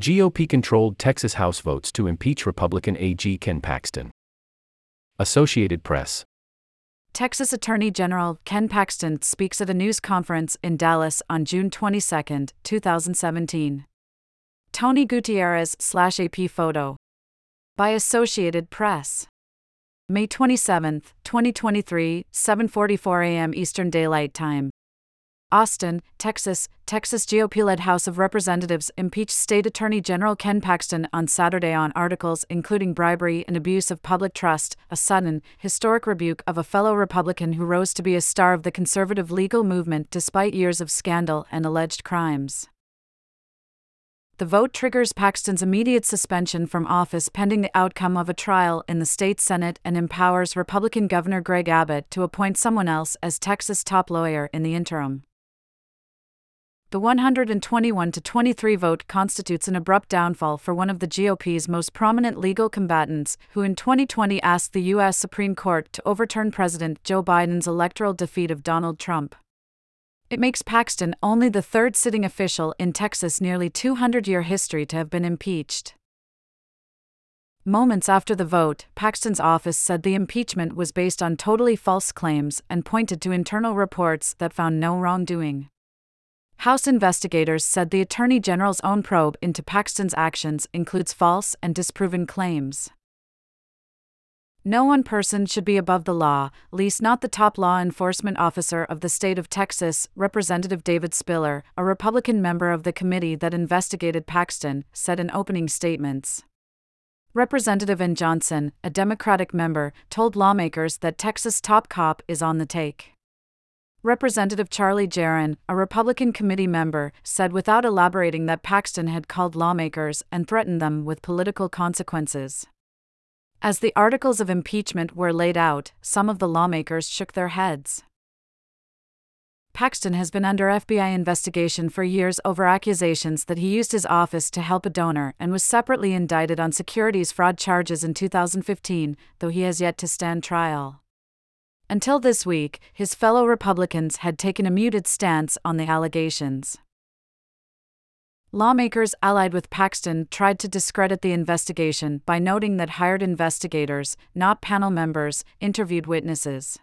GOP controlled Texas House votes to impeach Republican AG Ken Paxton. Associated Press. Texas Attorney General Ken Paxton speaks at a news conference in Dallas on June 22, 2017. Tony Gutierrez slash AP photo. By Associated Press. May 27, 2023, 7:44 a.m. Eastern Daylight Time. Austin, Texas, Texas GOP led House of Representatives impeached State Attorney General Ken Paxton on Saturday on articles including bribery and abuse of public trust, a sudden, historic rebuke of a fellow Republican who rose to be a star of the conservative legal movement despite years of scandal and alleged crimes. The vote triggers Paxton's immediate suspension from office pending the outcome of a trial in the state Senate and empowers Republican Governor Greg Abbott to appoint someone else as Texas top lawyer in the interim. The 121 to 23 vote constitutes an abrupt downfall for one of the GOP's most prominent legal combatants, who in 2020 asked the U.S. Supreme Court to overturn President Joe Biden's electoral defeat of Donald Trump. It makes Paxton only the third sitting official in Texas' nearly 200 year history to have been impeached. Moments after the vote, Paxton's office said the impeachment was based on totally false claims and pointed to internal reports that found no wrongdoing. House investigators said the Attorney General's own probe into Paxton's actions includes false and disproven claims. No one person should be above the law, least not the top law enforcement officer of the state of Texas, Representative David Spiller, a Republican member of the committee that investigated Paxton, said in opening statements. Representative Ken Johnson, a Democratic member, told lawmakers that Texas top cop is on the take. Representative Charlie Geren, a Republican committee member, said without elaborating that Paxton had called lawmakers and threatened them with political consequences. As the articles of impeachment were laid out, some of the lawmakers shook their heads. Paxton has been under FBI investigation for years over accusations that he used his office to help a donor and was separately indicted on securities fraud charges in 2015, though he has yet to stand trial. Until this week, his fellow Republicans had taken a muted stance on the allegations. Lawmakers allied with Paxton tried to discredit the investigation by noting that hired investigators, not panel members, interviewed witnesses.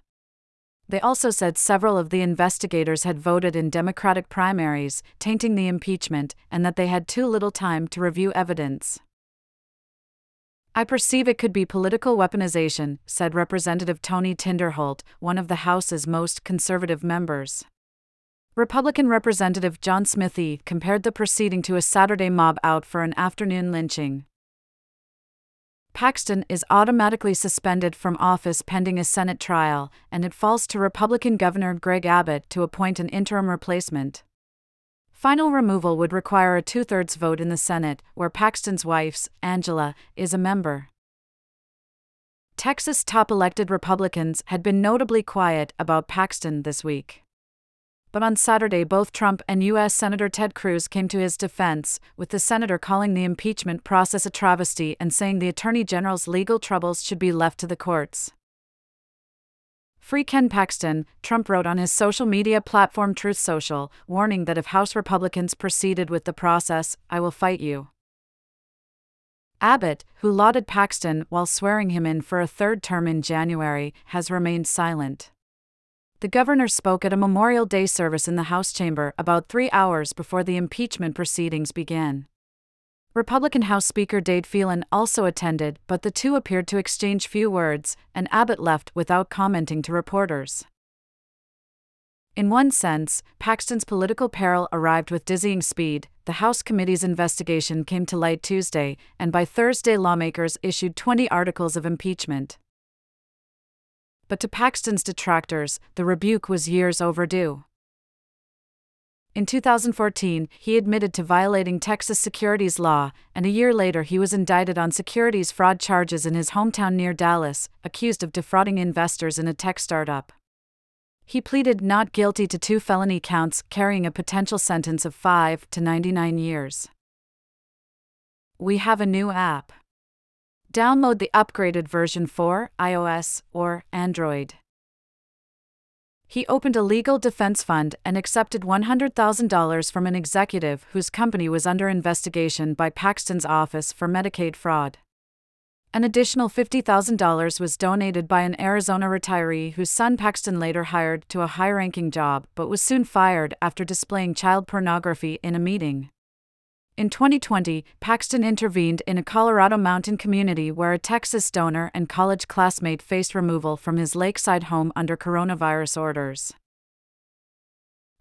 They also said several of the investigators had voted in Democratic primaries, tainting the impeachment, and that they had too little time to review evidence. I perceive it could be political weaponization, said Representative Tony Tinderholt, one of the House's most conservative members. Republican Representative John Smithee compared the proceeding to a Saturday mob out for an afternoon lynching. Paxton is automatically suspended from office pending a Senate trial, and it falls to Republican Governor Greg Abbott to appoint an interim replacement. Final removal would require a two thirds vote in the Senate, where Paxton's wife, Angela, is a member. Texas top elected Republicans had been notably quiet about Paxton this week. But on Saturday, both Trump and U.S. Senator Ted Cruz came to his defense, with the senator calling the impeachment process a travesty and saying the Attorney General's legal troubles should be left to the courts. Free Ken Paxton, Trump wrote on his social media platform Truth Social, warning that if House Republicans proceeded with the process, I will fight you. Abbott, who lauded Paxton while swearing him in for a third term in January, has remained silent. The governor spoke at a Memorial Day service in the House chamber about three hours before the impeachment proceedings began. Republican House Speaker Dade Phelan also attended, but the two appeared to exchange few words, and Abbott left without commenting to reporters. In one sense, Paxton's political peril arrived with dizzying speed. The House committee's investigation came to light Tuesday, and by Thursday, lawmakers issued 20 articles of impeachment. But to Paxton's detractors, the rebuke was years overdue. In 2014, he admitted to violating Texas securities law, and a year later he was indicted on securities fraud charges in his hometown near Dallas, accused of defrauding investors in a tech startup. He pleaded not guilty to two felony counts, carrying a potential sentence of 5 to 99 years. We have a new app. Download the upgraded version for iOS or Android. He opened a legal defense fund and accepted $100,000 from an executive whose company was under investigation by Paxton's Office for Medicaid Fraud. An additional $50,000 was donated by an Arizona retiree whose son Paxton later hired to a high ranking job but was soon fired after displaying child pornography in a meeting. In 2020, Paxton intervened in a Colorado mountain community where a Texas donor and college classmate faced removal from his lakeside home under coronavirus orders.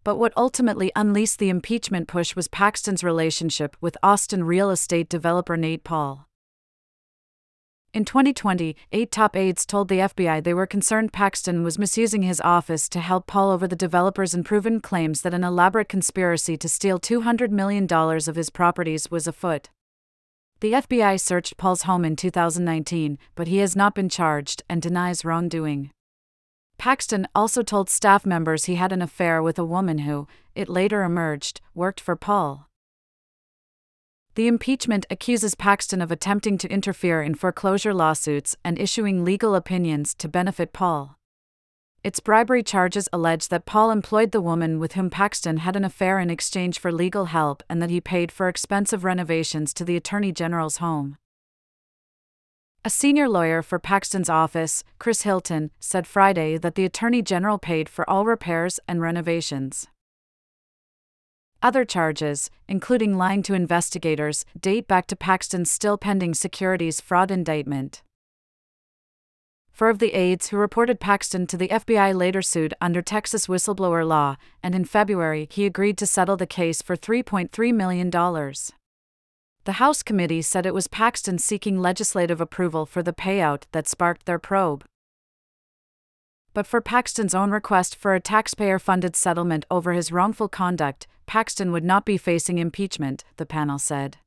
But what ultimately unleashed the impeachment push was Paxton's relationship with Austin real estate developer Nate Paul. In 2020, eight top aides told the FBI they were concerned Paxton was misusing his office to help Paul over the developer's unproven claims that an elaborate conspiracy to steal $200 million of his properties was afoot. The FBI searched Paul's home in 2019, but he has not been charged and denies wrongdoing. Paxton also told staff members he had an affair with a woman who, it later emerged, worked for Paul. The impeachment accuses Paxton of attempting to interfere in foreclosure lawsuits and issuing legal opinions to benefit Paul. Its bribery charges allege that Paul employed the woman with whom Paxton had an affair in exchange for legal help and that he paid for expensive renovations to the Attorney General's home. A senior lawyer for Paxton's office, Chris Hilton, said Friday that the Attorney General paid for all repairs and renovations. Other charges, including lying to investigators, date back to Paxton's still pending securities fraud indictment. Four of the aides who reported Paxton to the FBI later sued under Texas whistleblower law, and in February he agreed to settle the case for $3.3 million. The House committee said it was Paxton seeking legislative approval for the payout that sparked their probe but for Paxton's own request for a taxpayer funded settlement over his wrongful conduct, Paxton would not be facing impeachment, the panel said.